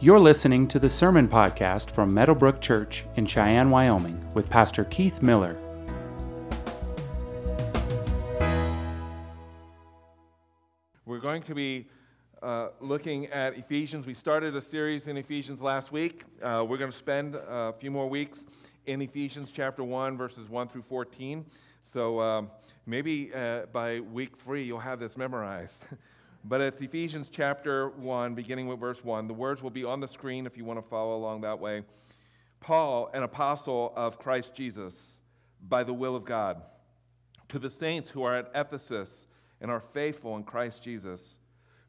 You're listening to the Sermon Podcast from Meadowbrook Church in Cheyenne, Wyoming, with Pastor Keith Miller. We're going to be uh, looking at Ephesians. We started a series in Ephesians last week. Uh, we're going to spend a few more weeks in Ephesians chapter 1, verses 1 through 14. So um, maybe uh, by week three, you'll have this memorized. But it's Ephesians chapter 1, beginning with verse 1. The words will be on the screen if you want to follow along that way. Paul, an apostle of Christ Jesus, by the will of God, to the saints who are at Ephesus and are faithful in Christ Jesus,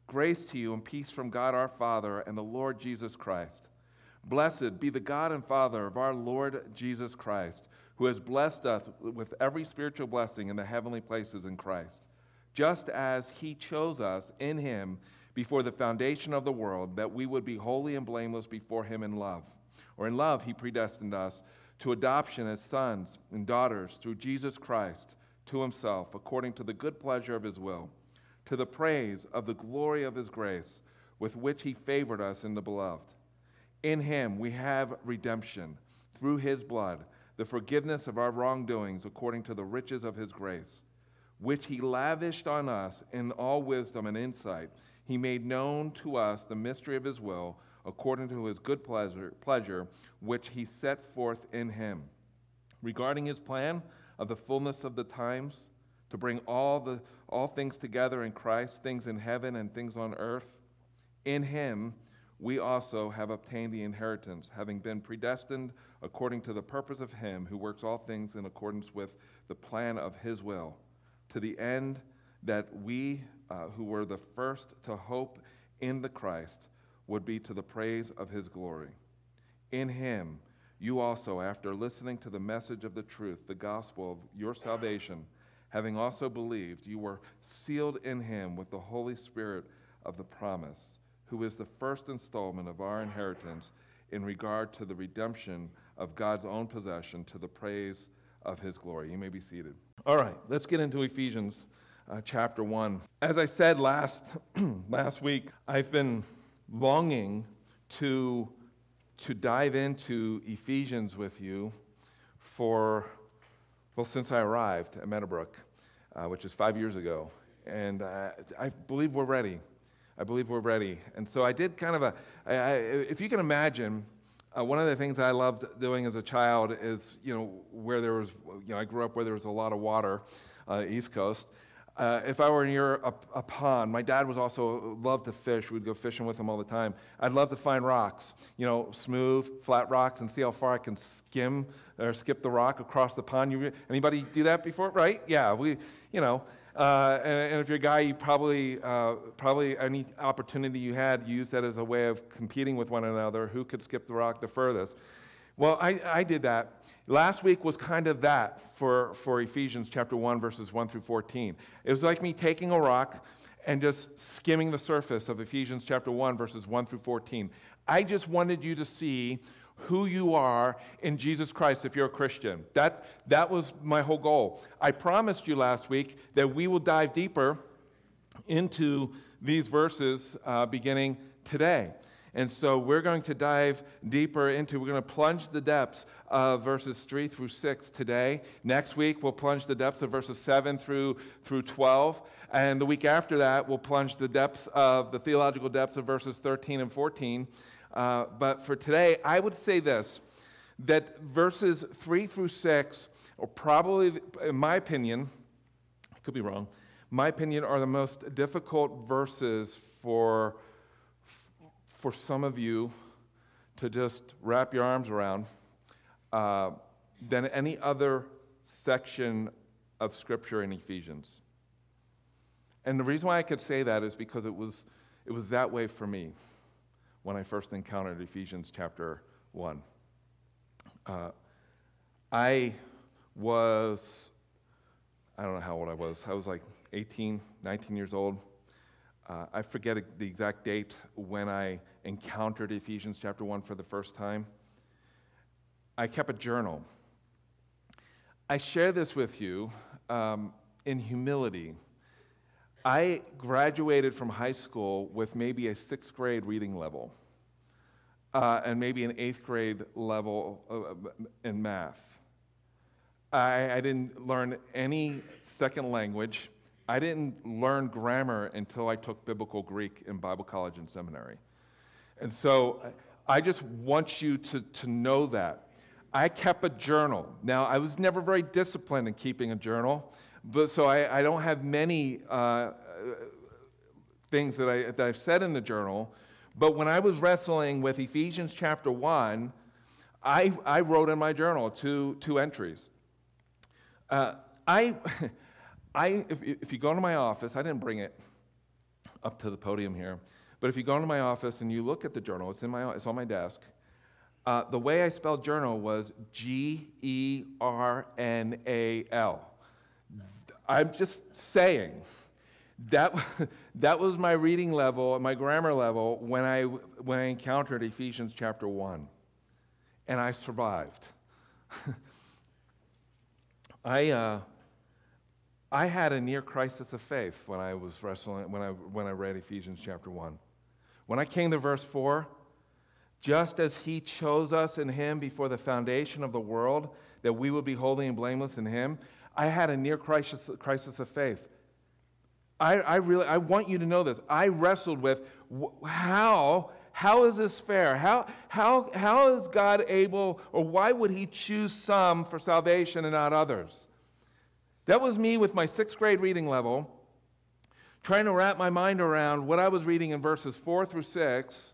grace to you and peace from God our Father and the Lord Jesus Christ. Blessed be the God and Father of our Lord Jesus Christ, who has blessed us with every spiritual blessing in the heavenly places in Christ just as he chose us in him before the foundation of the world, that we would be holy and blameless before him in love. Or in love, he predestined us to adoption as sons and daughters through Jesus Christ to himself, according to the good pleasure of his will, to the praise of the glory of his grace, with which he favored us in the beloved. In him we have redemption through his blood, the forgiveness of our wrongdoings, according to the riches of his grace which he lavished on us in all wisdom and insight. He made known to us the mystery of his will, according to his good pleasure, pleasure, which he set forth in him. Regarding his plan of the fullness of the times, to bring all, the, all things together in Christ, things in heaven and things on earth, in him we also have obtained the inheritance, having been predestined according to the purpose of him who works all things in accordance with the plan of his will to the end that we uh, who were the first to hope in the Christ would be to the praise of his glory. In him, you also, after listening to the message of the truth, the gospel of your salvation, having also believed, you were sealed in him with the Holy Spirit of the promise, who is the first installment of our inheritance in regard to the redemption of God's own possession to the praise of his glory. You may be seated. All right, let's get into Ephesians uh, chapter 1. As I said last, last week, I've been longing to, to dive into Ephesians with you for, well, since I arrived at Meadowbrook, uh, which is five years ago. And uh, I believe we're ready. I believe we're ready. And so I did kind of a, I, I, if you can imagine, uh, one of the things I loved doing as a child is, you know, where there was, you know, I grew up where there was a lot of water, uh, East Coast. Uh, if I were near a, a, pond, my dad was also loved to fish. We'd go fishing with him all the time. I'd love to find rocks, you know, smooth, flat rocks, and see how far I can skim or skip the rock across the pond. You, anybody do that before? Right? Yeah, we, you know. Uh, and, and, if you're a guy, you probably, uh, probably any opportunity you had, use that as a way of competing with one another. Who could skip the rock the furthest? Well, I, I did that. Last week was kind of that for, for Ephesians chapter 1, verses 1 through 14. It was like me taking a rock and just skimming the surface of Ephesians chapter 1, verses 1 through 14. I just wanted you to see who you are in Jesus Christ if you're a Christian. That, that was my whole goal. I promised you last week that we will dive deeper into these verses uh, beginning today. And so we're going to dive deeper into, we're going to plunge the depths of verses 3 through 6 today. Next week, we'll plunge the depths of verses 7 through, through 12. And the week after that, we'll plunge the depths of the theological depths of verses 13 and 14. Uh, but for today, I would say this that verses 3 through 6 are probably, in my opinion, I could be wrong, my opinion, are the most difficult verses for, for some of you to just wrap your arms around uh, than any other section of Scripture in Ephesians. And the reason why I could say that is because it was, it was that way for me when I first encountered Ephesians chapter 1. Uh, I was, I don't know how old I was. I was like 18, 19 years old. Uh, I forget the exact date when I encountered Ephesians chapter 1 for the first time. I kept a journal. I share this with you um, in humility I graduated from high school with maybe a sixth grade reading level. Uh, and maybe an eighth grade level in math. I, I didn't learn any second language. I didn't learn grammar until I took biblical Greek in Bible college and seminary. And so I just want you to, to know that. I kept a journal. Now, I was never very disciplined in keeping a journal, but so I, I don't have many uh, things that, I, that I've said in the journal. But when I was wrestling with Ephesians chapter 1, I, I wrote in my journal two, two entries. Uh, I, I, if, if you go into my office, I didn't bring it up to the podium here, but if you go into my office and you look at the journal, it's, in my, it's on my desk. Uh, the way I spelled journal was G E R N A L. I'm just saying that, that was my reading level, my grammar level, when I, when I encountered Ephesians chapter 1. And I survived. I, uh, I had a near crisis of faith when I was wrestling, when I, when I read Ephesians chapter 1. When I came to verse 4, just as he chose us in him before the foundation of the world, that we would be holy and blameless in him, I had a near crisis, crisis of faith. I, I really, I want you to know this. I wrestled with how, how is this fair? How, how, how is God able, or why would he choose some for salvation and not others? That was me with my sixth grade reading level, trying to wrap my mind around what I was reading in verses four through six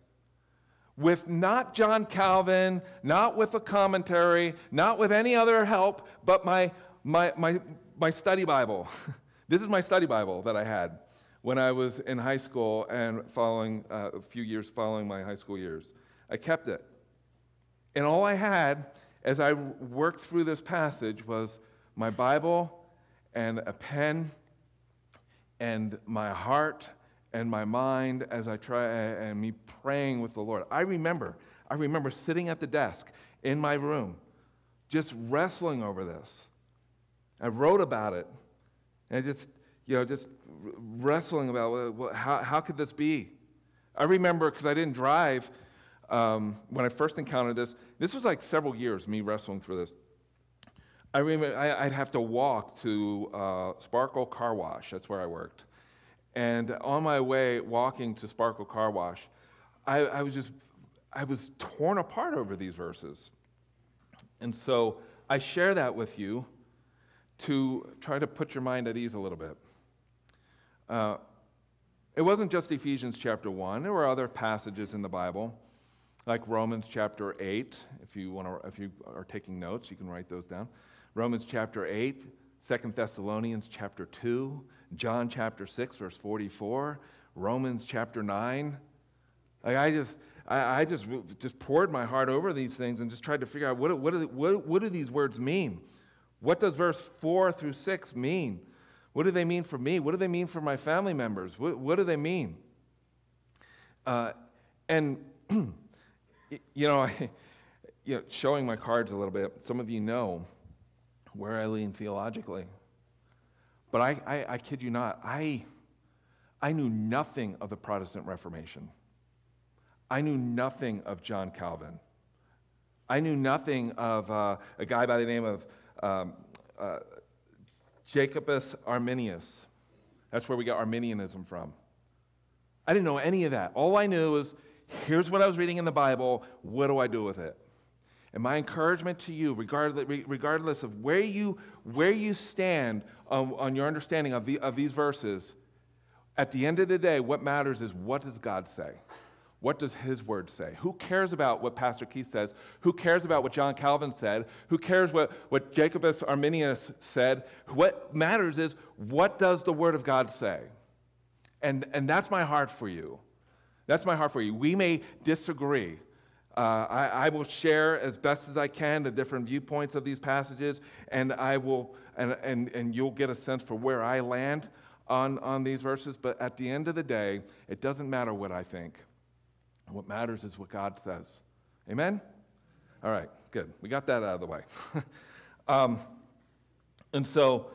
with not John Calvin, not with a commentary, not with any other help, but my, my, my, my study Bible. this is my study Bible that I had when I was in high school and following uh, a few years following my high school years. I kept it. And all I had as I worked through this passage was my Bible and a pen and my heart and my mind as I try and me praying with the Lord. I remember, I remember sitting at the desk in my room, just wrestling over this. I wrote about it, and just you know, just wrestling about well, how how could this be? I remember because I didn't drive um, when I first encountered this. This was like several years me wrestling through this. I remember I, would have to walk to uh, Sparkle Car Wash. That's where I worked. And on my way walking to Sparkle Car Wash, I, I was just, I was torn apart over these verses. And so I share that with you to try to put your mind at ease a little bit. Uh, it wasn't just Ephesians chapter 1, there were other passages in the Bible, like Romans chapter 8. If you, want to, if you are taking notes, you can write those down. Romans chapter 8, 2 Thessalonians chapter 2, John chapter 6, verse 44, Romans chapter 9. Like I just, I, I just, just poured my heart over these things and just tried to figure out what, what, what, what do these words mean? What does verse 4 through 6 mean? What do they mean for me? What do they mean for my family members? What, what do they mean? Uh, and, you know, I, you know, showing my cards a little bit, some of you know where I lean theologically. But I, I, I kid you not, I, I knew nothing of the Protestant Reformation. I knew nothing of John Calvin. I knew nothing of uh, a guy by the name of um, uh, Jacobus Arminius. That's where we got Arminianism from. I didn't know any of that. All I knew was here's what I was reading in the Bible. What do I do with it? And my encouragement to you, regardless, of where you, where you stand on, on your understanding of, the, of these verses, at the end of the day, what matters is what does God say? What does His Word say? Who cares about what Pastor Keith says? Who cares about what John Calvin said? Who cares what, what Jacobus Arminius said? What matters is what does the Word of God say? And, and that's my heart for you. That's my heart for you. We may disagree. Uh, I, I, will share as best as I can the different viewpoints of these passages, and I will, and, and, and you'll get a sense for where I land on, on these verses. But at the end of the day, it doesn't matter what I think. What matters is what God says. Amen? All right, good. We got that out of the way. um, and so,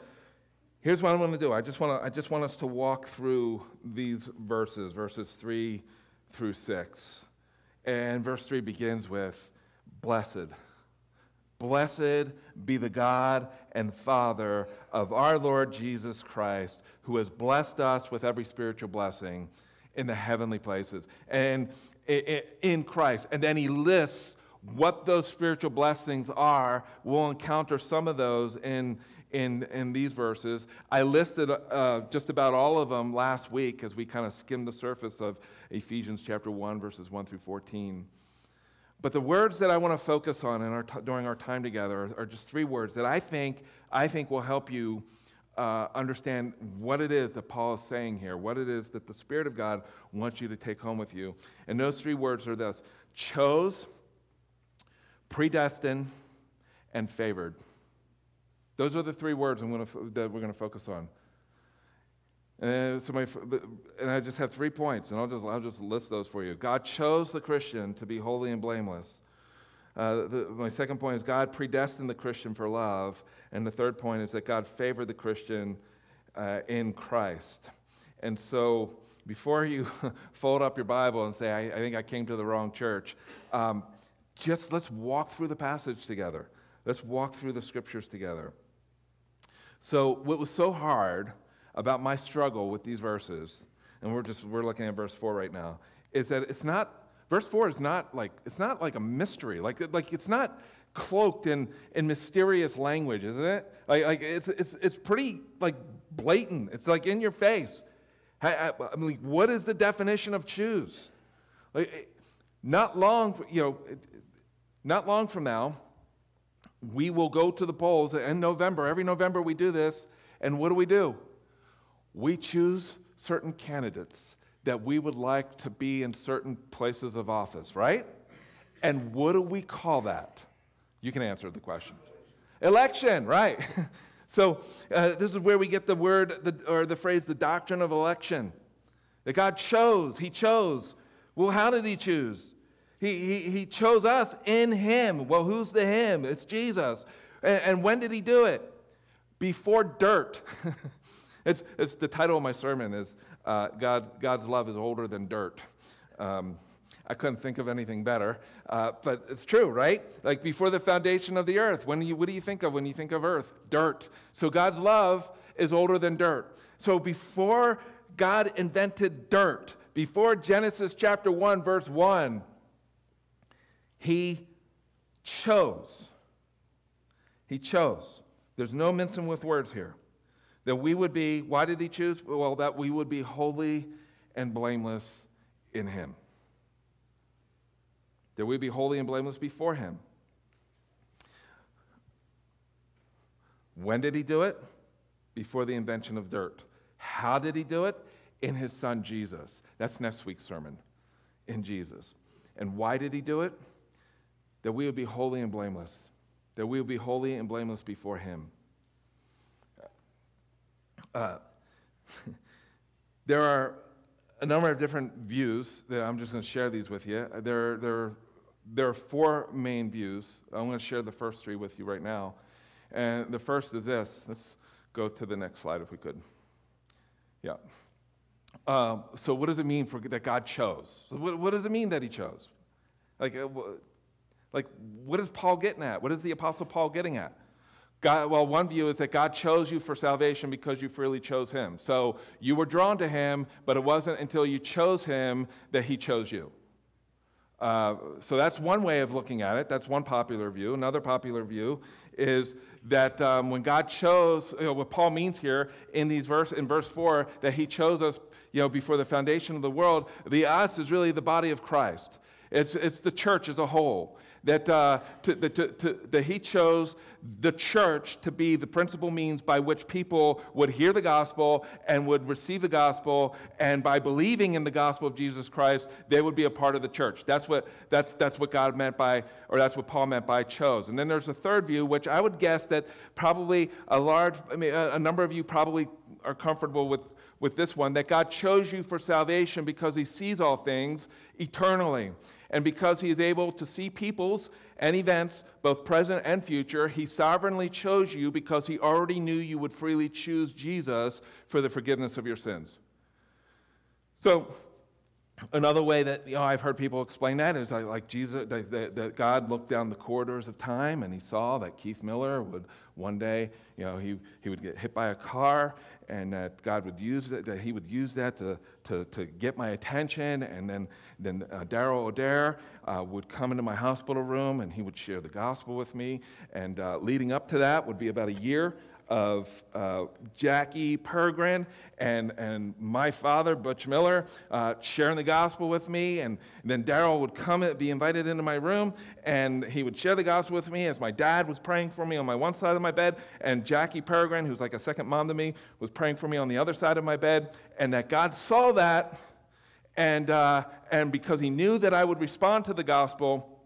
here's what I'm going to do. I just want to I just want us to walk through these verses, verses three through six. And verse 3 begins with, Blessed. Blessed be the God and Father of our Lord Jesus Christ, who has blessed us with every spiritual blessing in the heavenly places and in Christ. And then he lists what those spiritual blessings are. We'll encounter some of those in, in, in these verses. I listed uh, just about all of them last week as we kind of skimmed the surface of Ephesians chapter 1, verses 1 through 14. But the words that I want to focus on in our t- during our time together are, are, just three words that I think, I think will help you uh, understand what it is that Paul is saying here, what it is that the Spirit of God wants you to take home with you. And those three words are this chose, predestined, and favored. Those are the three words gonna, that we're going to focus on. And, and I just have three points, and I'll just, I'll just list those for you. God chose the Christian to be holy and blameless. Uh, the, my second point is God predestined the Christian for love. And the third point is that God favored the Christian uh, in Christ. And so before you fold up your Bible and say, I, I think I came to the wrong church, um, just let's walk through the passage together. Let's walk through the scriptures together. So, what was so hard about my struggle with these verses, and we're just we're looking at verse 4 right now, is that it's not verse 4 is not like it's not like a mystery. Like, like it's not cloaked in, in mysterious language, isn't it? Like, like it's, it's, it's pretty like blatant. It's like in your face. I, I, mean, what is the definition of choose? Like, not long, you know, not long from now, we will go to the polls in November. Every November we do this, and what do we do? We choose certain candidates that we would like to be in certain places of office, right? And what do we call that? You can answer the question. Election, right? so uh, this is where we get the word the, or the phrase the doctrine of election. That God chose, He chose. Well, how did He choose? He, he, he chose us in Him. Well, who's the Him? It's Jesus. And, and when did He do it? Before dirt. it's, it's the title of my sermon is uh, God, God's love is older than dirt. Um, I couldn't think of anything better. Uh, but it's true, right? Like before the foundation of the earth, when you, what do you think of when you think of earth? Dirt. So God's love is older than dirt. So before God invented dirt, before Genesis chapter 1, verse 1, he chose. He chose. There's no mincing with words here. That we would be, why did he choose? Well, that we would be holy and blameless in him that we be holy and blameless before him. When did he do it? Before the invention of dirt. How did he do it? In his son Jesus. That's next week's sermon. In Jesus. And why did he do it? That we would be holy and blameless. That we would be holy and blameless before him. Uh, there are a number of different views that I'm just going to share these with you. There, there there are four main views. I'm going to share the first three with you right now. And the first is this. Let's go to the next slide if we could. Yeah. Uh, so, what does it mean for, that God chose? What, what, does it mean that He chose? Like, uh, like, what is Paul getting at? What is the Apostle Paul getting at? God, well, one view is that God chose you for salvation because you freely chose Him. So you were drawn to Him, but it wasn't until you chose Him that He chose you. Uh, so that's one way of looking at it. That's one popular view. Another popular view is that um, when God chose, you know, what Paul means here in these verse in verse four, that He chose us, you know, before the foundation of the world. The us is really the body of Christ. It's it's the church as a whole that, uh, to, to, to, that he chose the church to be the principal means by which people would hear the gospel and would receive the gospel, and by believing in the gospel of Jesus Christ, they would be a part of the church. That's what, that's, that's what God meant by, or that's what Paul meant by chose. And then there's a third view, which I would guess that probably a large, I mean, a, a number of you probably are comfortable with, with this one that God chose you for salvation because he sees all things eternally. And because he is able to see peoples and events, both present and future, he sovereignly chose you because he already knew you would freely choose Jesus for the forgiveness of your sins. So, Another way that you know, I've heard people explain that is like, Jesus, that, that, that, God looked down the corridors of time and he saw that Keith Miller would one day, you know, he, he would get hit by a car and that God would use that, that he would use that to, to, to get my attention. And then, then uh, Daryl O'Dare uh, would come into my hospital room and he would share the gospel with me. And uh, leading up to that would be about a year of uh, Jackie Pergrin and, and my father, Butch Miller, uh, sharing the gospel with me. And, then Daryl would come and be invited into my room, and he would share the gospel with me as my dad was praying for me on my one side of my bed, and Jackie Pergrin, who's like a second mom to me, was praying for me on the other side of my bed. And that God saw that, and, uh, and because he knew that I would respond to the gospel,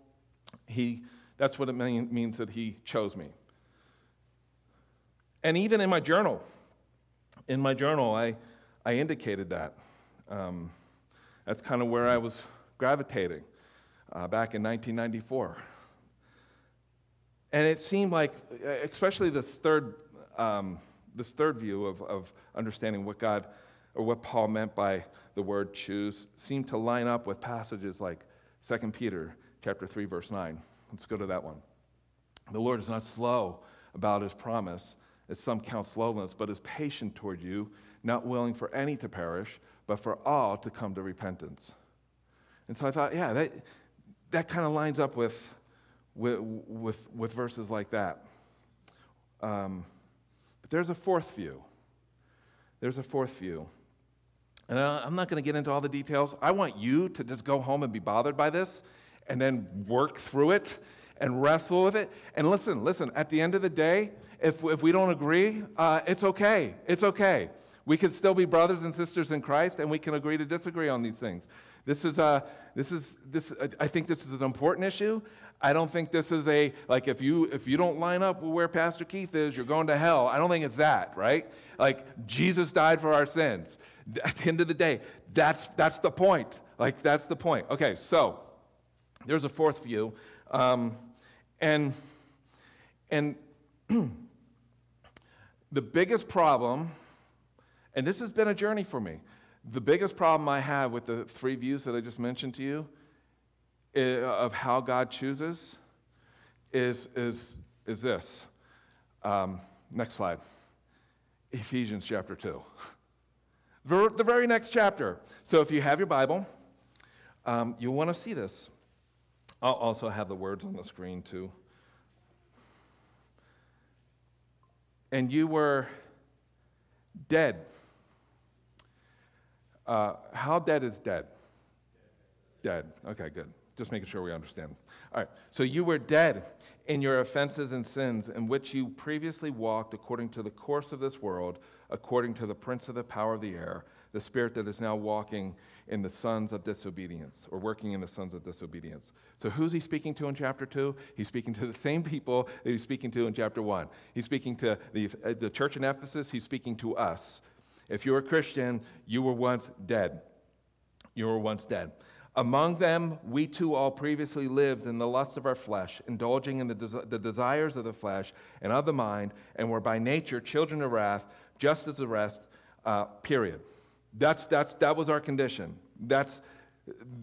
he, that's what it mean, means that he chose me. And even in my journal, in my journal, I, I indicated that. Um, that's kind of where I was gravitating uh, back in 1994. And it seemed like, especially this third, um, this third view of, of understanding what God or what Paul meant by the word choose, seemed to line up with passages like 2 Peter chapter 3, verse 9. Let's go to that one. The Lord is not slow about his promise as some count slowness, but is patient toward you, not willing for any to perish, but for all to come to repentance. And so I thought, yeah, that, that kind of lines up with, with, with, with, verses like that. Um, but there's a fourth view. There's a fourth view. And I'm not going to get into all the details. I want you to just go home and be bothered by this and then work through it and wrestle with it. And listen, listen, at the end of the day, if, if we don't agree, uh, it's okay. It's okay. We can still be brothers and sisters in Christ, and we can agree to disagree on these things. This is, a, this is, this, I think this is an important issue. I don't think this is a, like, if you, if you don't line up with where Pastor Keith is, you're going to hell. I don't think it's that, right? Like, Jesus died for our sins. At the end of the day, that's, that's the point. Like, that's the point. Okay, so there's a fourth view. Um, and, and the biggest problem, and this has been a journey for me, the biggest problem I have with the three views that I just mentioned to you eh, of how God chooses is, is, is this. Um, next slide. Ephesians chapter 2. The very next chapter. So if you have your Bible, um, you'll want to see this. I'll also have the words on the screen too. And you were dead. Uh, how dead is dead? Dead. Okay, good. Just making sure we understand. All right. So you were dead in your offenses and sins, in which you previously walked according to the course of this world, according to the prince of the power of the air the spirit that is now walking in the sons of disobedience or working in the sons of disobedience. So, who's he speaking to in chapter 2? He's speaking to the same people that he's speaking to in chapter 1. He's speaking to the, uh, the church in Ephesus, he's speaking to us. If you're a Christian, you were once dead. You were once dead. Among them, we too all previously lived in the lust of our flesh, indulging in the, des- the desires of the flesh and of the mind, and were by nature children of wrath, just as the rest, uh, period. That's, that's, that was our condition. That's,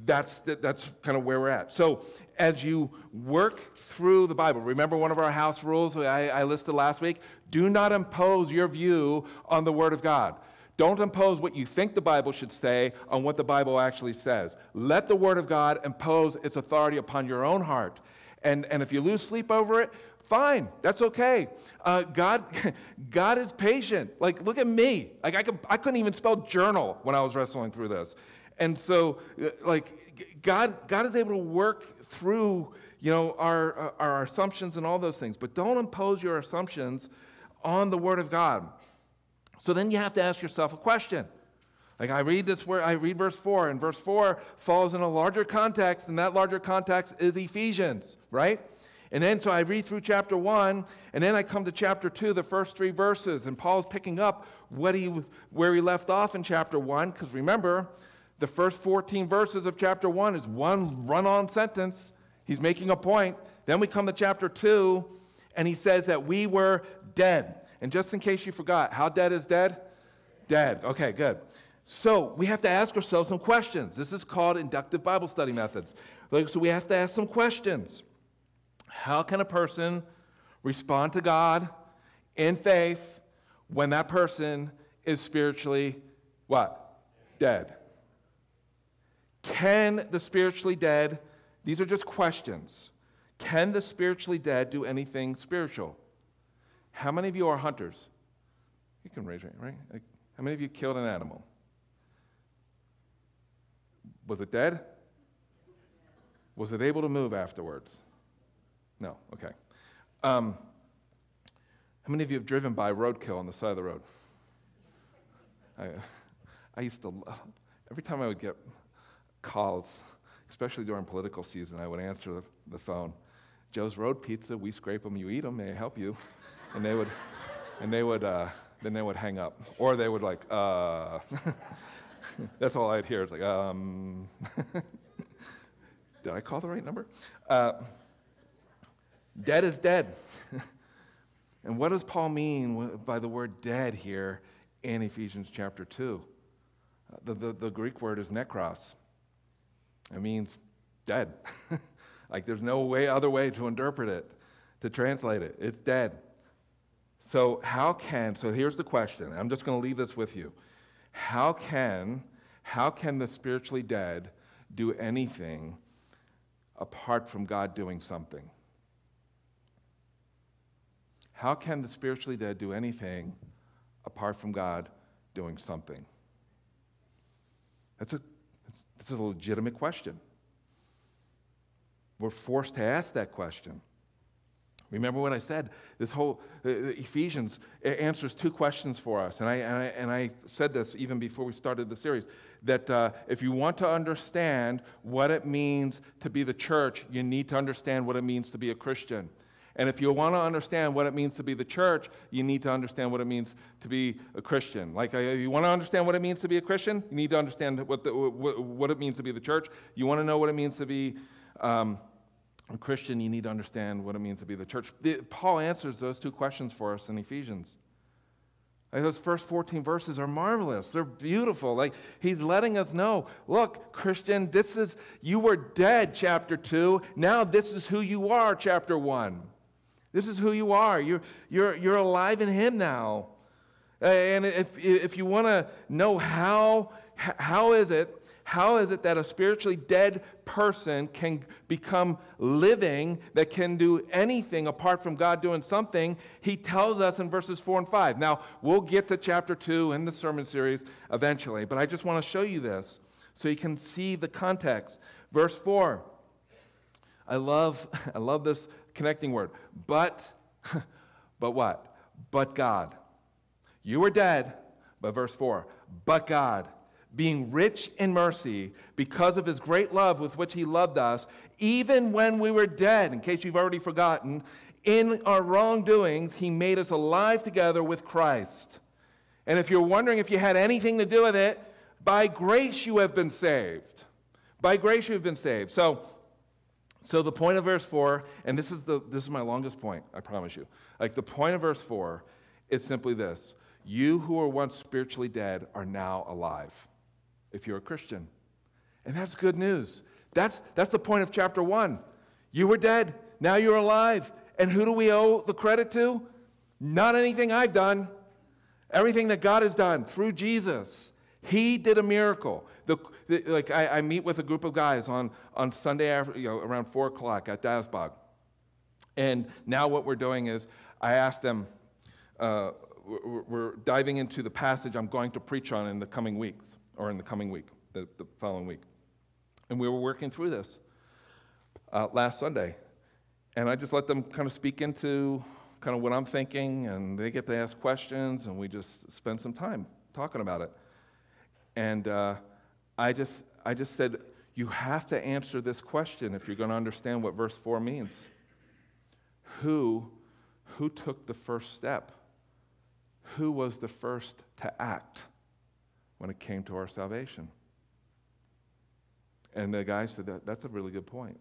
that's, that's kind of where we're at. So, as you work through the Bible, remember one of our house rules I, I listed last week? Do not impose your view on the Word of God. Don't impose what you think the Bible should say on what the Bible actually says. Let the Word of God impose its authority upon your own heart. And, and if you lose sleep over it, fine that's okay. Uh, god god is patient. Like look at me. Like I, could, I couldn't even spell journal when i was wrestling through this. And so uh, like god god is able to work through you know our, uh, our assumptions and all those things. But don't impose your assumptions on the word of god. So then you have to ask yourself a question. Like I read this where I read verse 4, and verse 4 falls in a larger context, and that larger context is Ephesians, right? And then so I read through chapter 1, and then I come to chapter 2, the first three verses, and Paul's picking up what he where he left off in chapter 1, because remember, the first 14 verses of chapter 1 is one run on sentence. He's making a point. Then we come to chapter 2, and he says that we were dead. And just in case you forgot, how dead is dead? Dead. Okay, good. So we have to ask ourselves some questions. This is called inductive Bible study methods. So we have to ask some questions. How can a person respond to God in faith when that person is spiritually what? Dead. Can the spiritually dead, these are just questions, can the spiritually dead do anything spiritual? How many of you are hunters? You can raise your hand, right? Like, how many of you killed an animal? Was it dead? Was it able to move afterwards? No, okay. Um, how many of you have driven by roadkill on the side of the road? I, I used to, every time I would get calls, especially during political season, I would answer the, the phone. Joe's Road Pizza, we scrape them, you eat them, may I help you? And they would, and they would, uh, then they would hang up. Or they would like, uh, that's all I'd hear. It's like, um, did I call the right number? Uh, dead is dead. and what does Paul mean by the word dead here in Ephesians chapter 2? Uh, the, the, the Greek word is nekros. It means dead. like there's no way other way to interpret it, to translate it. It's dead. So how can so here's the question. I'm just going to leave this with you. How can how can the spiritually dead do anything apart from God doing something? How can the spiritually dead do anything apart from God doing something? That's a, that's a legitimate question. We're forced to ask that question. Remember what I said? This whole uh, Ephesians answers two questions for us. And I, and, I, and I said this even before we started the series that uh, if you want to understand what it means to be the church, you need to understand what it means to be a Christian. And if you want to understand what it means to be the church, you need to understand what it means to be a Christian. Like, if you want to understand what it means to be a Christian, you need to understand what, the, what, it means to be the church. You want to know what it means to be um, a Christian, you need to understand what it means to be the church. Paul answers those two questions for us in Ephesians. Like those first 14 verses are marvelous. They're beautiful. Like he's letting us know, look, Christian, this is you were dead chapter 2. Now this is who you are chapter 1. This is who you are. You're you're you're alive in him now. And if if you want to know how how is it how is it that a spiritually dead person can become living, that can do anything apart from God doing something? He tells us in verses 4 and 5. Now, we'll get to chapter 2 in the sermon series eventually, but I just want to show you this so you can see the context. Verse 4. I love, I love this connecting word. But, but what? But God. You were dead, but verse 4. But God being rich in mercy because of his great love with which he loved us, even when we were dead, in case you've already forgotten, in our wrongdoings, he made us alive together with Christ. And if you're wondering if you had anything to do with it, by grace you have been saved. By grace you have been saved. So, so the point of verse 4, and this is, the, this is my longest point, I promise you. Like the point of verse 4 is simply this You who were once spiritually dead are now alive if you're a Christian. And that's good news. That's, that's the point of chapter one. You were dead, now you're alive. And who do we owe the credit to? Not anything I've done, everything that God has done through Jesus. He did a miracle. The, like I, I, meet with a group of guys on, on Sunday after, you know, around 4 o'clock at Dazbog. And now what we're doing is I ask them, uh, we're, we're diving into the passage I'm going to preach on in the coming weeks or in the coming week, the, the following week. And we were working through this uh, last Sunday. And I just let them kind of speak into kind of what I'm thinking, and they get to ask questions, and we just spend some time talking about it. And uh, I, just, I just said, you have to answer this question if you're going to understand what verse 4 means. Who, who took the first step? Who was the first to act? when it came to our salvation. And the guy said, that, That's a really good point.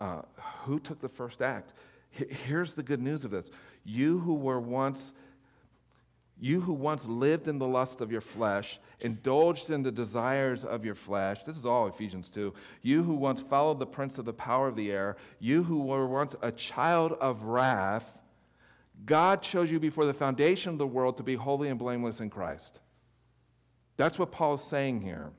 Uh, who took the first act? H- here's the good news of this you who were once You who once lived in the lust of your flesh, indulged in the desires of your flesh. This is all Ephesians 2. You who once followed the prince of the power of the air, you who were once a child of wrath, God chose you before the foundation of the world to be holy and blameless in Christ. That's what Paul is saying here.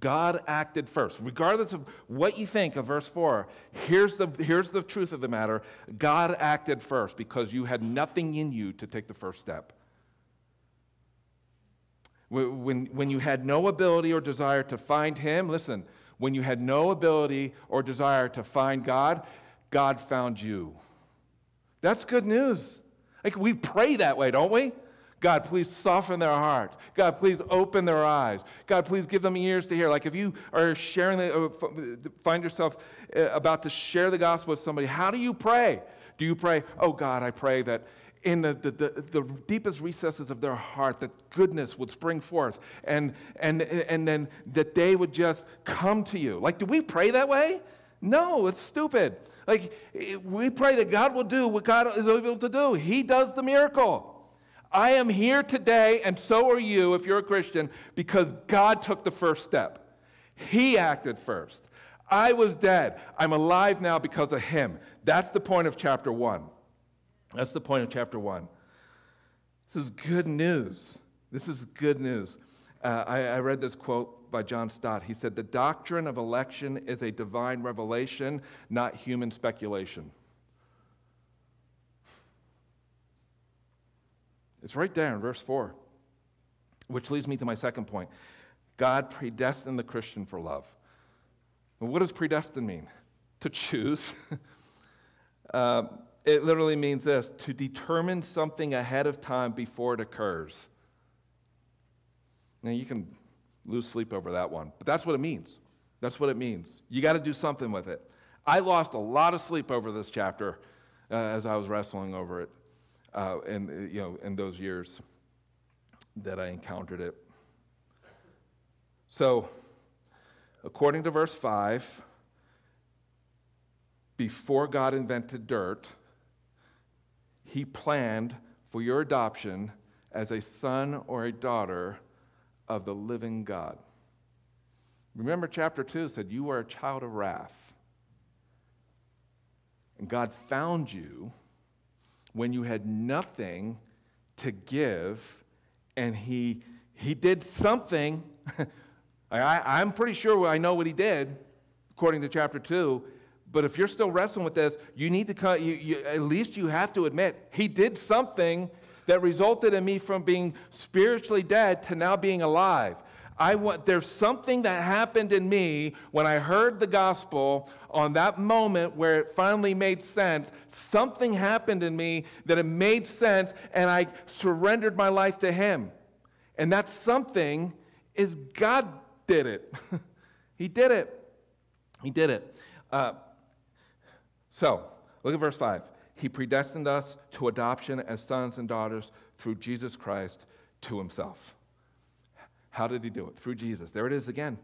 God acted first. Regardless of what you think of verse 4, here's the, here's the truth of the matter God acted first because you had nothing in you to take the first step. When, when you had no ability or desire to find Him, listen, when you had no ability or desire to find God, God found you. That's good news. Like we pray that way, don't we? God, please soften their hearts. God, please open their eyes. God, please give them ears to hear. Like if you are sharing, the, uh, find yourself uh, about to share the gospel with somebody, how do you pray? Do you pray, oh God, I pray that in the, the, the, the, deepest recesses of their heart that goodness would spring forth and, and, and then that they would just come to you. Like, do we pray that way? No, it's stupid. Like, we pray that God will do what God is able to do. He does the miracle. I am here today, and so are you if you're a Christian, because God took the first step. He acted first. I was dead. I'm alive now because of Him. That's the point of chapter 1. That's the point of chapter 1. This is good news. This is good news. Uh, I, I read this quote by John Stott. He said, The doctrine of election is a divine revelation, not human speculation. It's right there in verse 4, which leads me to my second point. God predestined the Christian for love. What does predestined mean? To choose. uh, it literally means this to determine something ahead of time before it occurs. Now, you can lose sleep over that one, but that's what it means. That's what it means. You got to do something with it. I lost a lot of sleep over this chapter uh, as I was wrestling over it uh, in, uh, you know, in those years that I encountered it. So, according to verse 5, before God invented dirt, he planned for your adoption as a son or a daughter of the living God. Remember, chapter 2 said, You are a child of wrath. And God found you when you had nothing to give, and he, he did something. I, I'm pretty sure I know what he did, according to chapter 2. But if you're still wrestling with this, you need to come, you, you, at least you have to admit, he did something that resulted in me from being spiritually dead to now being alive. I want, there's something that happened in me when I heard the gospel on that moment where it finally made sense. Something happened in me that it made sense, and I surrendered my life to Him. And that something is God did it. he did it. He did it. Uh, so, look at verse 5. He predestined us to adoption as sons and daughters through Jesus Christ to Himself. How did he do it? Through Jesus. There it is again.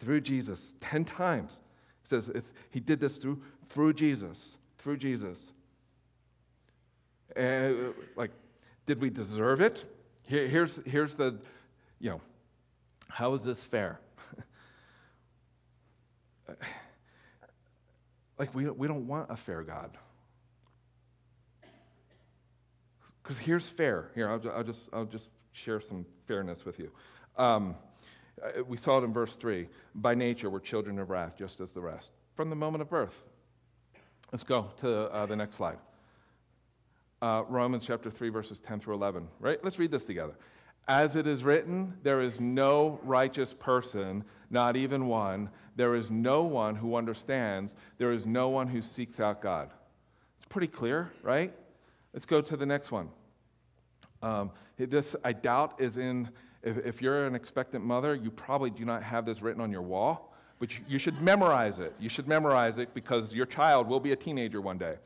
Through Jesus. Ten times. He says he did this through, through Jesus. Through Jesus. Uh, like, did we deserve it? Here, here's, here's the, you know, how is this fair? like, we, we don't want a fair God. Because here's fair. Here, I'll, I'll, just, I'll just share some fairness with you. Um, uh, we saw it in verse 3. By nature, we're children of wrath, just as the rest, from the moment of birth. Let's go to uh, the next slide. Uh, Romans chapter 3, verses 10 through 11. Right? Let's read this together. As it is written, there is no righteous person, not even one. There is no one who understands. There is no one who seeks out God. It's pretty clear, right? Let's go to the next one. Um, this, I doubt, is in if, if you're an expectant mother, you probably do not have this written on your wall, but you, you should memorize it. You should memorize it because your child will be a teenager one day.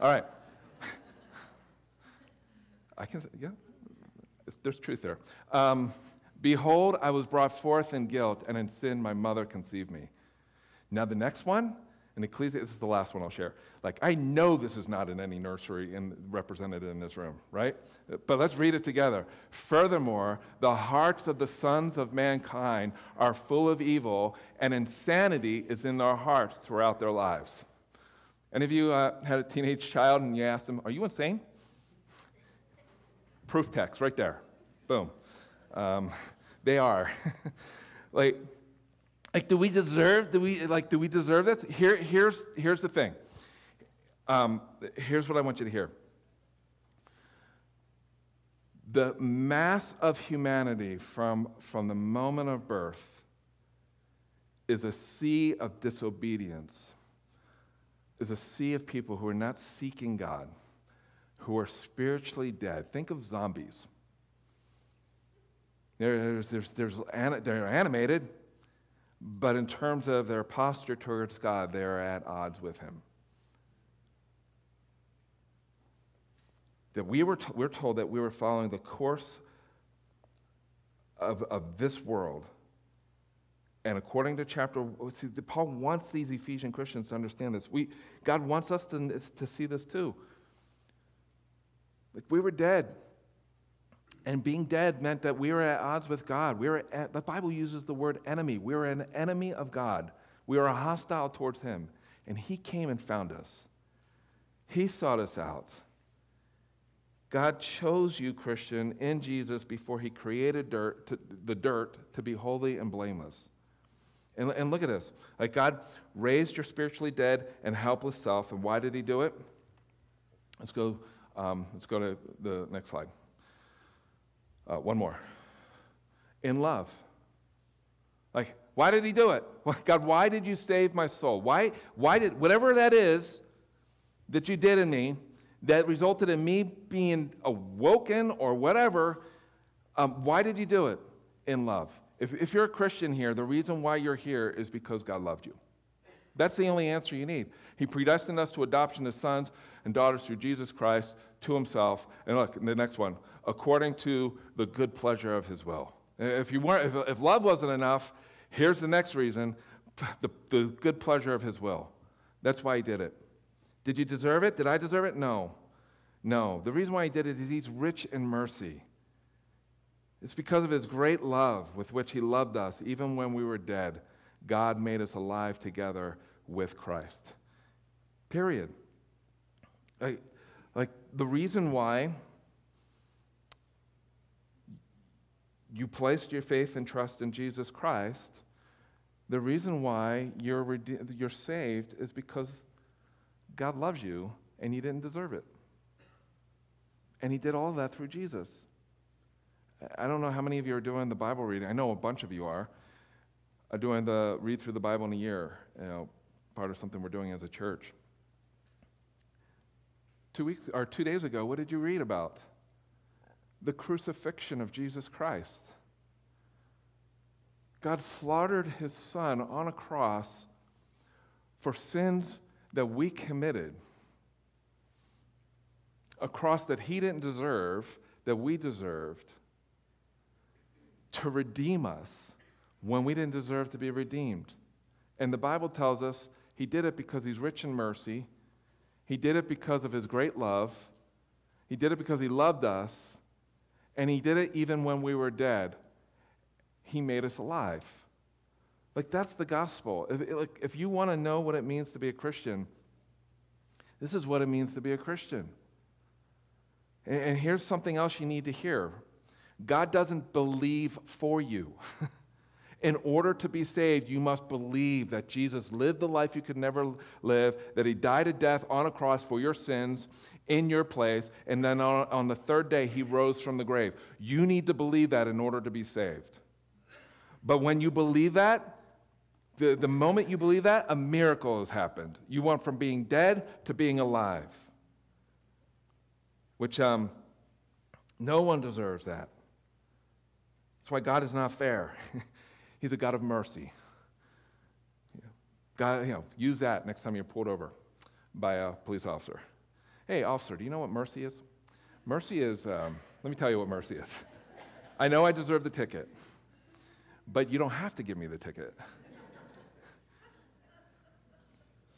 All right. I can, yeah, there's truth there. Um, Behold, I was brought forth in guilt, and in sin my mother conceived me. Now, the next one, In Ecclesiastes, this is the last one I'll share. Like, I know this is not in any nursery in, represented in this room, right? But let's read it together. Furthermore, the hearts of the sons of mankind are full of evil, and insanity is in their hearts throughout their lives. Any of you uh, had a teenage child and you asked them, Are you insane? Proof text right there. Boom. Um, they are. like, like, do we deserve? Do we like? Do we deserve this? Here, here's here's the thing. Um, here's what I want you to hear. The mass of humanity from from the moment of birth is a sea of disobedience. Is a sea of people who are not seeking God, who are spiritually dead. Think of zombies. There's, there's, there's, they're animated, but in terms of their posture towards God, they are at odds with Him. That we were, to, we're told that we were following the course of, of this world. And according to chapter, oh, see, Paul wants these Ephesian Christians to understand this. We, God wants us to, to see this too. Like we were dead. And being dead meant that we were at odds with God. We were at, the Bible uses the word enemy. We were an enemy of God. We were hostile towards Him. And He came and found us. He sought us out. God chose you, Christian, in Jesus before He created dirt to, the dirt to be holy and blameless. And, and look at this. Like God raised your spiritually dead and helpless self. And why did He do it? Let's go, um, let's go to the next slide. Uh, one more. In love. Like, why did he do it? God, why did you save my soul? Why, why did, whatever that is that you did in me that resulted in me being awoken or whatever, um, why did you do it? In love. If, if you're a Christian here, the reason why you're here is because God loved you. That's the only answer you need. He predestined us to adoption as sons and daughters through Jesus Christ to himself. And look, the next one, according to the good pleasure of his will. If, you weren't, if, if love wasn't enough, here's the next reason the, the good pleasure of his will. That's why he did it. Did you deserve it? Did I deserve it? No. No. The reason why he did it is he's rich in mercy. It's because of his great love with which he loved us, even when we were dead. God made us alive together with Christ. Period. Like, like the reason why you placed your faith and trust in Jesus Christ, the reason why you're, rede- you're saved is because God loves you and you didn't deserve it. And He did all that through Jesus. I don't know how many of you are doing the Bible reading. I know a bunch of you are, are doing the read through the Bible in a year, you know, part of something we're doing as a church. Two weeks or two days ago, what did you read about? The crucifixion of Jesus Christ. God slaughtered his son on a cross for sins that we committed, a cross that he didn't deserve, that we deserved, to redeem us when we didn't deserve to be redeemed. And the Bible tells us he did it because he's rich in mercy. He did it because of his great love. He did it because he loved us. And he did it even when we were dead. He made us alive. Like, that's the gospel. If, like, if you want to know what it means to be a Christian, this is what it means to be a Christian. And, and here's something else you need to hear God doesn't believe for you. In order to be saved, you must believe that Jesus lived the life you could never live, that he died a death on a cross for your sins in your place, and then on, on the third day, he rose from the grave. You need to believe that in order to be saved. But when you believe that, the, the moment you believe that, a miracle has happened. You went from being dead to being alive, which um, no one deserves that. That's why God is not fair. He's a God of mercy. God, you know, use that next time you're pulled over by a police officer. Hey, officer, do you know what mercy is? Mercy is, um, let me tell you what mercy is. I know I deserve the ticket, but you don't have to give me the ticket.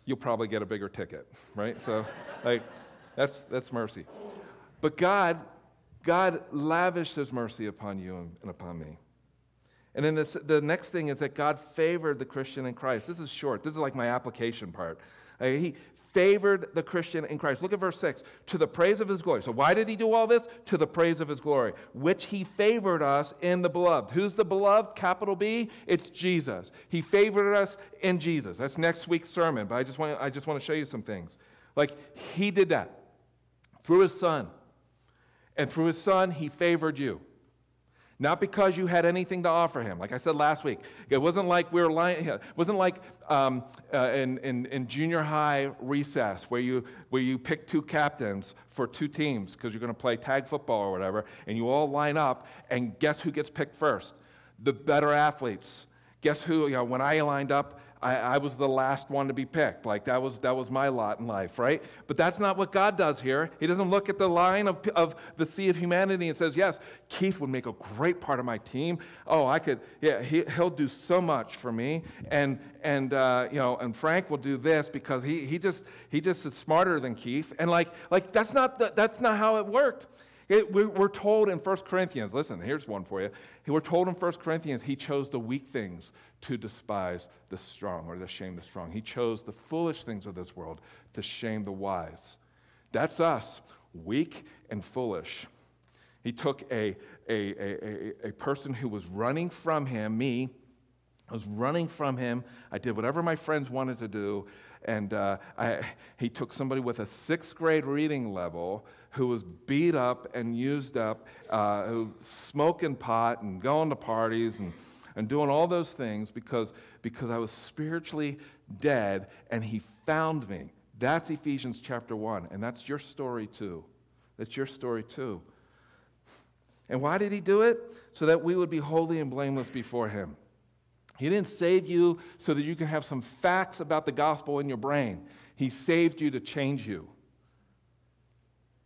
you'll probably get a bigger ticket, right? So, like, that's, that's mercy. But God, God lavished his mercy upon you and, and upon me. And then this, the next thing is that God favored the Christian in Christ. This is short. This is like my application part. Uh, he favored the Christian in Christ. Look at verse 6. To the praise of his glory. So, why did he do all this? To the praise of his glory, which he favored us in the beloved. Who's the beloved? Capital B? It's Jesus. He favored us in Jesus. That's next week's sermon, but I just want, I just want to show you some things. Like, he did that through his son. And through his son, he favored you. Not because you had anything to offer him. Like I said last week, it wasn't like we were lying, it wasn't like um, uh, in, in, in, junior high recess where you, where you pick two captains for two teams because you're going to play tag football or whatever, and you all line up, and guess who gets picked first? The better athletes. Guess who, you know, when I lined up, I, I, was the last one to be picked. Like that was, that was my lot in life, right? But that's not what God does here. He doesn't look at the line of, of the sea of humanity and says, Yes, Keith would make a great part of my team. Oh, I could, yeah, he, he'll do so much for me. And, and uh, you know, and Frank will do this because he, he, just, he just is smarter than Keith. And like, like that's, not the, that's not how it worked. It, we're told in 1 Corinthians, listen, here's one for you. We're told in 1 Corinthians, he chose the weak things to despise the strong or to shame the strong. He chose the foolish things of this world to shame the wise. That's us, weak and foolish. He took a, a, a, a, person who was running from him, me, I was running from him. I did whatever my friends wanted to do. And uh, I, he took somebody with a sixth grade reading level who was beat up and used up, uh, who smoking pot and going to parties and and doing all those things because, because I was spiritually dead and he found me. That's Ephesians chapter 1, and that's your story too. That's your story too. And why did he do it? So that we would be holy and blameless before him. He didn't save you so that you can have some facts about the gospel in your brain. He saved you to change you.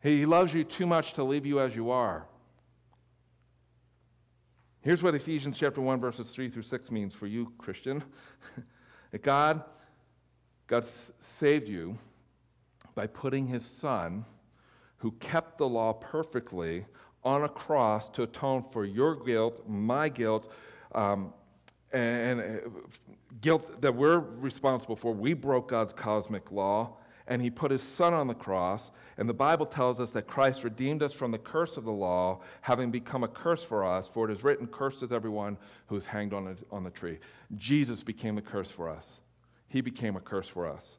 He loves you too much to leave you as you are. Here's what Ephesians chapter 1 verses 3 through 6 means for you, Christian. that God God saved you by putting his son who kept the law perfectly on a cross to atone for your guilt, my guilt, um, and, uh, guilt that we're responsible for. We broke God's cosmic law and he put his son on the cross. And the Bible tells us that Christ redeemed us from the curse of the law, having become a curse for us. For it is written, Cursed is everyone who is hanged on, a, on the tree. Jesus became a curse for us. He became a curse for us.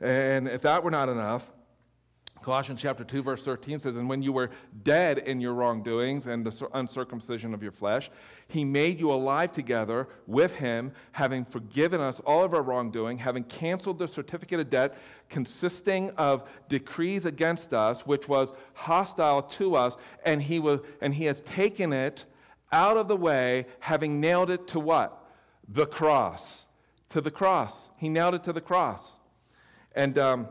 And if that were not enough, Colossians chapter 2, verse 13 says, And when you were dead in your wrongdoings and the uncircumcision of your flesh, he made you alive together with him, having forgiven us all of our wrongdoing, having canceled the certificate of debt consisting of decrees against us, which was hostile to us, and he, was, and he has taken it out of the way, having nailed it to what? The cross. To the cross. He nailed it to the cross. And. Um,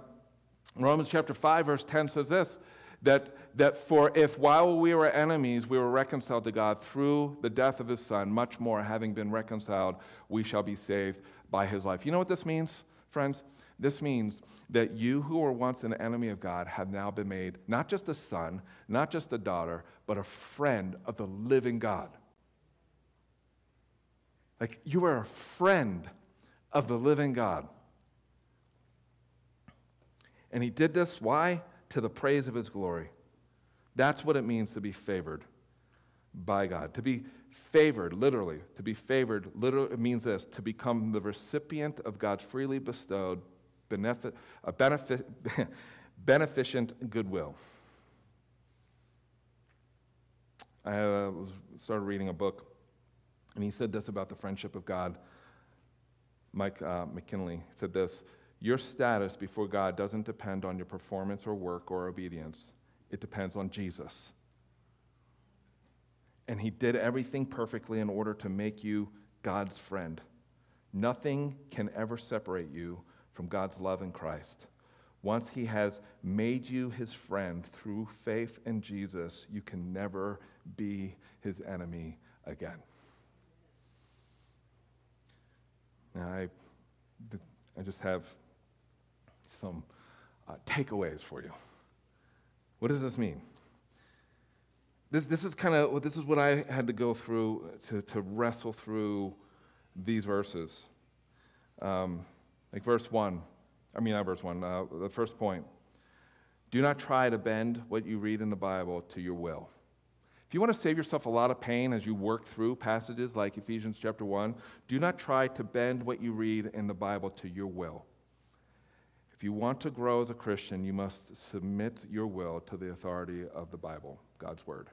Romans chapter 5, verse 10 says this that, that for if while we were enemies, we were reconciled to God through the death of his son, much more, having been reconciled, we shall be saved by his life. You know what this means, friends? This means that you who were once an enemy of God have now been made not just a son, not just a daughter, but a friend of the living God. Like you are a friend of the living God. And he did this, why? To the praise of his glory. That's what it means to be favored by God. To be favored, literally, to be favored, literally, it means this to become the recipient of God's freely bestowed benefit, a benefit, beneficent goodwill. I uh, started reading a book, and he said this about the friendship of God. Mike uh, McKinley said this your status before God doesn't depend on your performance or work or obedience, it depends on Jesus. And He did everything perfectly in order to make you God's friend. Nothing can ever separate you from God's love in Christ. Once He has made you His friend through faith in Jesus, you can never be His enemy again. Now, I, I just have some uh, takeaways for you. What does this mean? This, this is kind of this is what I had to go through to, to wrestle through these verses. Um, like verse 1, I mean, not verse 1, uh, the first point. Do not try to bend what you read in the Bible to your will. If you want to save yourself a lot of pain as you work through passages like Ephesians chapter 1, do not try to bend what you read in the Bible to your will. If you want to grow as a Christian, you must submit your will to the authority of the Bible, God's Word.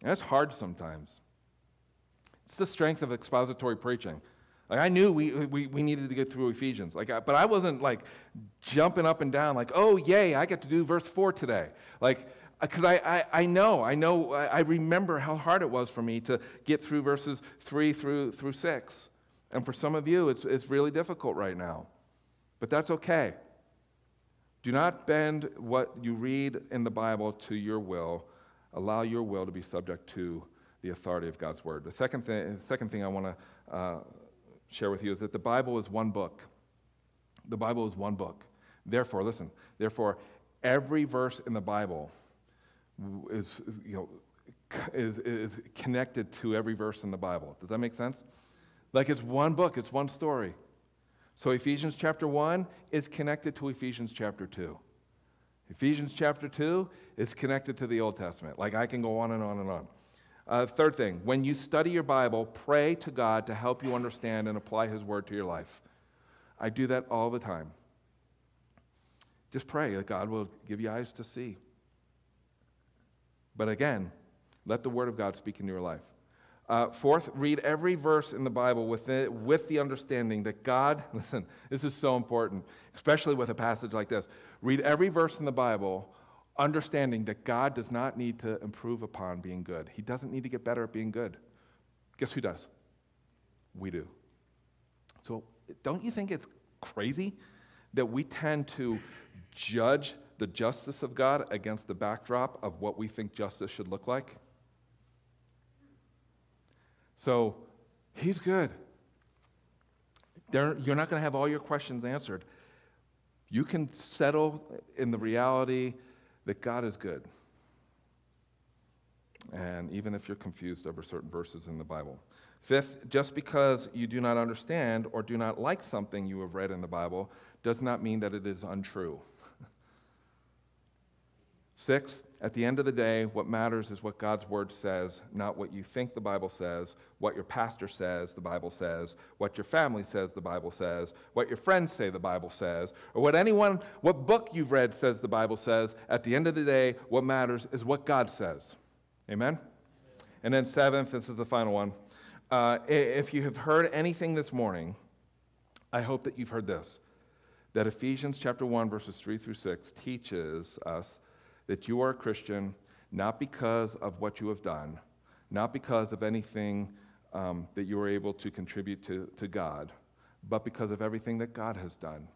And that's hard sometimes. It's the strength of expository preaching. Like I knew we, we, we needed to get through Ephesians, like, but I wasn't like jumping up and down, like, oh, yay, I get to do verse 4 today. Like, uh, because I, I, I know, I know, I remember how hard it was for me to get through verses 3 through, through 6. And for some of you, it's, it's really difficult right now. But that's okay. Do not bend what you read in the Bible to your will. Allow your will to be subject to the authority of God's word. The second thing, second thing I want to uh, share with you is that the Bible is one book. The Bible is one book. Therefore, listen, therefore, every verse in the Bible is, you know, is, is connected to every verse in the Bible. Does that make sense? Like it's one book, it's one story. So Ephesians chapter 1 is connected to Ephesians chapter 2. Ephesians chapter 2 is connected to the Old Testament. Like I can go on and on and on. Uh, third thing, when you study your Bible, pray to God to help you understand and apply His Word to your life. I do that all the time. Just pray that God will give you eyes to see. But again, let the Word of God speak into your life. Uh, fourth, read every verse in the Bible with the, with the understanding that God, listen, this is so important, especially with a passage like this. Read every verse in the Bible understanding that God does not need to improve upon being good. He doesn't need to get better at being good. Guess who does? We do. So, don't you think it's crazy that we tend to judge the justice of God against the backdrop of what we think justice should look like? So, He's good. You're not going to have all your questions answered. You can settle in the reality that God is good. And even if you're confused over certain verses in the Bible. Fifth, just because you do not understand or do not like something you have read in the Bible does not mean that it is untrue. Six, at the end of the day, what matters is what God's word says, not what you think the Bible says, what your pastor says the Bible says, what your family says the Bible says, what your friends say the Bible says, or what anyone, what book you've read says the Bible says. At the end of the day, what matters is what God says. Amen? And then, seventh, this is the final one. Uh, if you have heard anything this morning, I hope that you've heard this that Ephesians chapter 1, verses 3 through 6 teaches us that you are a Christian not because of what you have done, not because of anything um, that you are able to contribute to, to God, but because of everything that God has done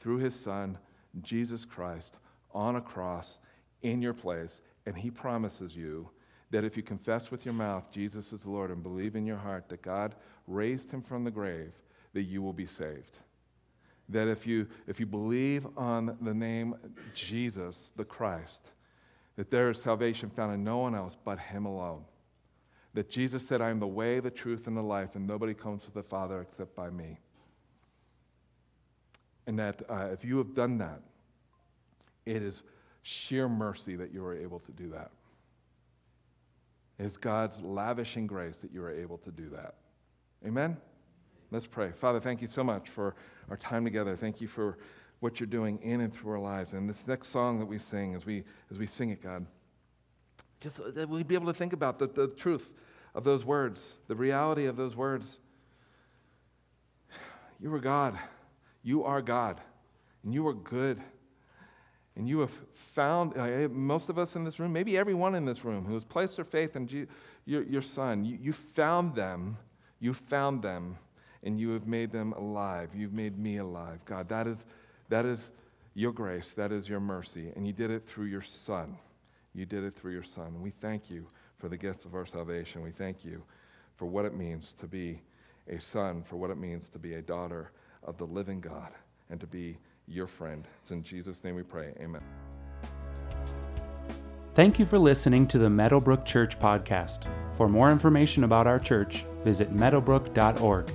through his Son, Jesus Christ, on a cross in your place. And he promises you that if you confess with your mouth Jesus is Lord and believe in your heart that God raised him from the grave, that you will be saved that if you, if you believe on the name Jesus, the Christ, that there is salvation found in no one else but Him alone. That Jesus said, I am the way, the truth, and the life, and nobody comes to the Father except by me. And that uh, if you have done that, it is sheer mercy that you are able to do that. It is God's lavishing grace that you are able to do that. Amen? Let's pray. Father, thank you so much for our time together. Thank you for what you're doing in and through our lives. And this next song that we sing, as we, as we sing it, God, just that we'd be able to think about the, the truth of those words, the reality of those words. You are God. You are God. And you are good. And you have found, uh, most of us in this room, maybe everyone in this room who has placed their faith in G- your, your Son, you, you found them. You found them and you have made them alive. You've made me alive. God, that is, that is your grace. That is your mercy. And you did it through your Son. You did it through your Son. We thank you for the gift of our salvation. We thank you for what it means to be a son, for what it means to be a daughter of the living God and to be your friend. It's in Jesus' name we pray. Amen. Thank you for listening to the Meadowbrook Church podcast. For more information about our church, visit meadowbrook.org.